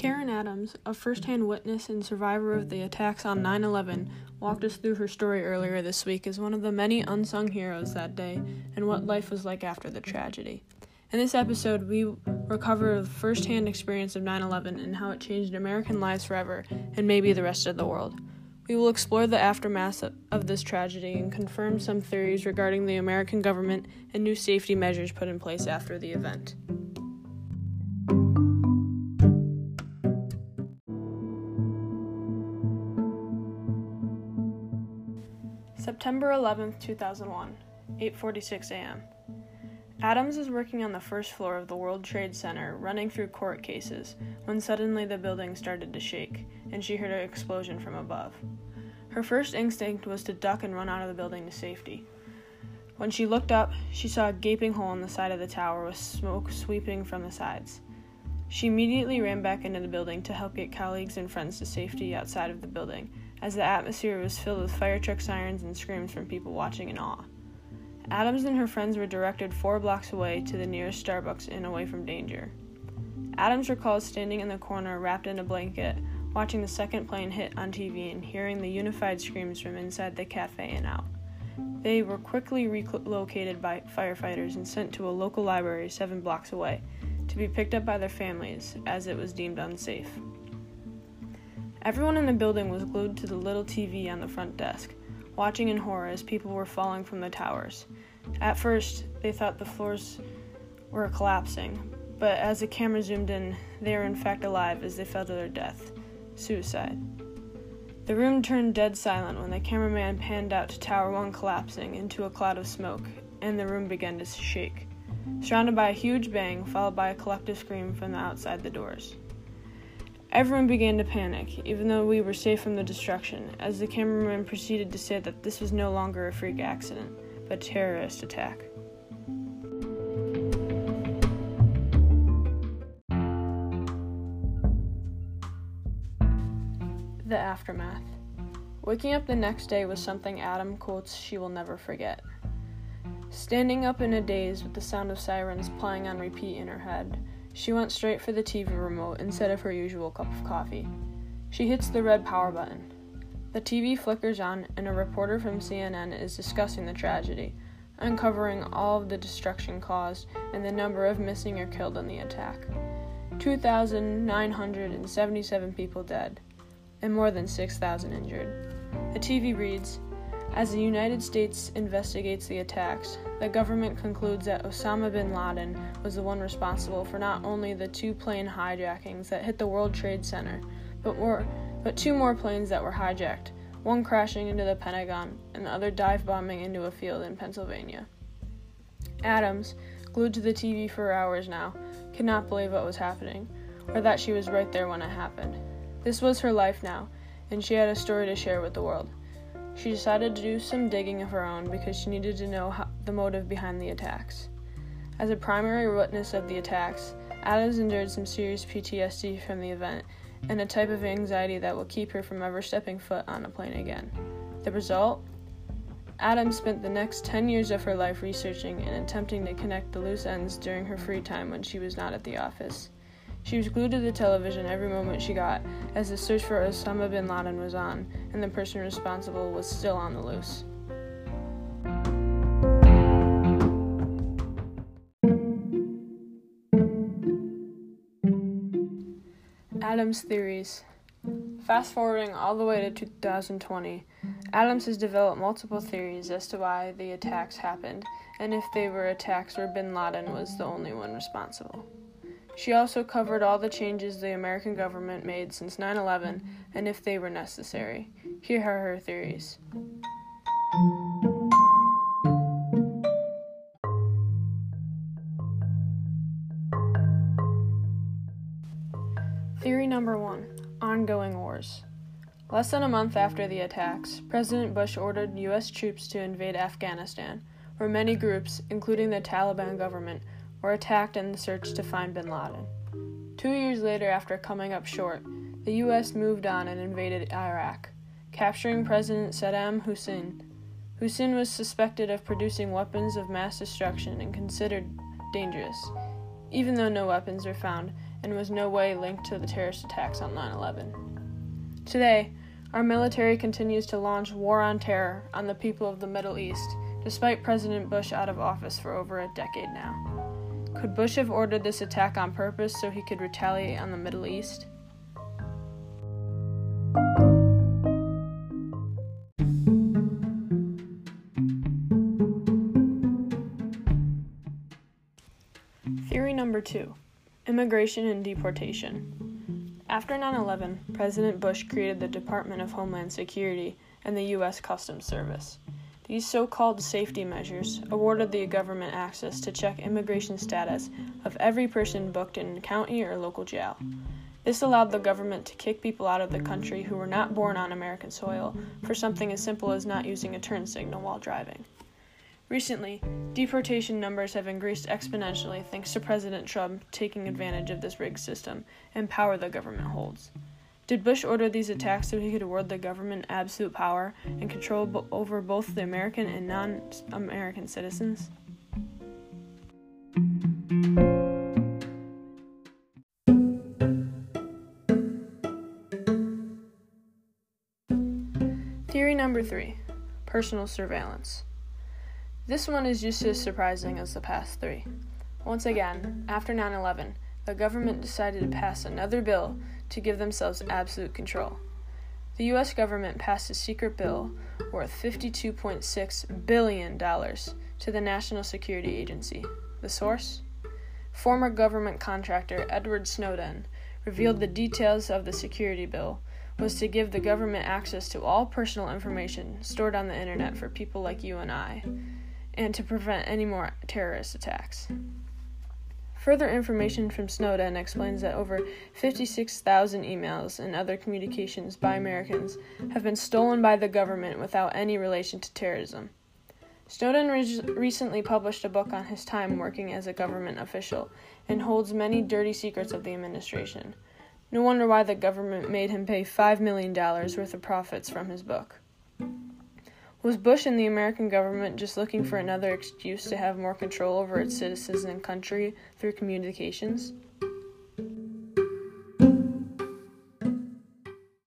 Karen Adams, a first hand witness and survivor of the attacks on 9 11, walked us through her story earlier this week as one of the many unsung heroes that day and what life was like after the tragedy. In this episode, we recover the firsthand experience of 9 11 and how it changed American lives forever and maybe the rest of the world. We will explore the aftermath of this tragedy and confirm some theories regarding the American government and new safety measures put in place after the event. September 11, 2001, 8:46 a.m. Adams is working on the first floor of the World Trade Center, running through court cases, when suddenly the building started to shake, and she heard an explosion from above. Her first instinct was to duck and run out of the building to safety. When she looked up, she saw a gaping hole in the side of the tower with smoke sweeping from the sides. She immediately ran back into the building to help get colleagues and friends to safety outside of the building, as the atmosphere was filled with fire truck sirens and screams from people watching in awe. Adams and her friends were directed four blocks away to the nearest Starbucks and away from danger. Adams recalls standing in the corner wrapped in a blanket, watching the second plane hit on TV and hearing the unified screams from inside the cafe and out. They were quickly relocated by firefighters and sent to a local library seven blocks away to be picked up by their families as it was deemed unsafe. Everyone in the building was glued to the little TV on the front desk watching in horror as people were falling from the towers. At first, they thought the floors were collapsing, but as the camera zoomed in, they were in fact alive as they fell to their death suicide. The room turned dead silent when the cameraman panned out to Tower 1 collapsing into a cloud of smoke, and the room began to shake, surrounded by a huge bang, followed by a collective scream from the outside the doors. Everyone began to panic, even though we were safe from the destruction, as the cameraman proceeded to say that this was no longer a freak accident, but a terrorist attack. The aftermath. Waking up the next day was something Adam quotes she will never forget. Standing up in a daze with the sound of sirens playing on repeat in her head, she went straight for the TV remote instead of her usual cup of coffee. She hits the red power button. The TV flickers on, and a reporter from CNN is discussing the tragedy, uncovering all of the destruction caused and the number of missing or killed in the attack 2,977 people dead, and more than 6,000 injured. The TV reads As the United States investigates the attacks, the government concludes that Osama bin Laden was the one responsible for not only the two plane hijackings that hit the World Trade Center, but but two more planes that were hijacked, one crashing into the Pentagon and the other dive bombing into a field in Pennsylvania. Adams, glued to the TV for hours now, could not believe what was happening, or that she was right there when it happened. This was her life now, and she had a story to share with the world. She decided to do some digging of her own because she needed to know how, the motive behind the attacks. As a primary witness of the attacks, Adams endured some serious PTSD from the event and a type of anxiety that will keep her from ever stepping foot on a plane again. The result? Adams spent the next 10 years of her life researching and attempting to connect the loose ends during her free time when she was not at the office. She was glued to the television every moment she got, as the search for Osama bin Laden was on, and the person responsible was still on the loose. Adams' theories. Fast forwarding all the way to 2020, Adams has developed multiple theories as to why the attacks happened and if they were attacks or bin Laden was the only one responsible. She also covered all the changes the American government made since 9 11 and if they were necessary. Here are her theories. Theory number one Ongoing wars. Less than a month after the attacks, President Bush ordered U.S. troops to invade Afghanistan, where many groups, including the Taliban government, were attacked in the search to find bin Laden. Two years later, after coming up short, the U.S. moved on and invaded Iraq, capturing President Saddam Hussein. Hussein was suspected of producing weapons of mass destruction and considered dangerous. Even though no weapons were found, and was no way linked to the terrorist attacks on 9 11. Today, our military continues to launch war on terror on the people of the Middle East, despite President Bush out of office for over a decade now. Could Bush have ordered this attack on purpose so he could retaliate on the Middle East? Theory number two Immigration and Deportation. After 9 11, President Bush created the Department of Homeland Security and the U.S. Customs Service. These so called safety measures awarded the government access to check immigration status of every person booked in county or local jail. This allowed the government to kick people out of the country who were not born on American soil for something as simple as not using a turn signal while driving. Recently, deportation numbers have increased exponentially thanks to President Trump taking advantage of this rigged system and power the government holds. Did Bush order these attacks so he could award the government absolute power and control bo- over both the American and non American citizens? Theory number three personal surveillance. This one is just as surprising as the past three. Once again, after 9 11, the government decided to pass another bill to give themselves absolute control. The U.S. government passed a secret bill worth $52.6 billion to the National Security Agency. The source? Former government contractor Edward Snowden revealed the details of the security bill was to give the government access to all personal information stored on the internet for people like you and I and to prevent any more terrorist attacks. Further information from Snowden explains that over 56,000 emails and other communications by Americans have been stolen by the government without any relation to terrorism. Snowden re- recently published a book on his time working as a government official and holds many dirty secrets of the administration. No wonder why the government made him pay $5 million worth of profits from his book. Was Bush and the American government just looking for another excuse to have more control over its citizens and country through communications?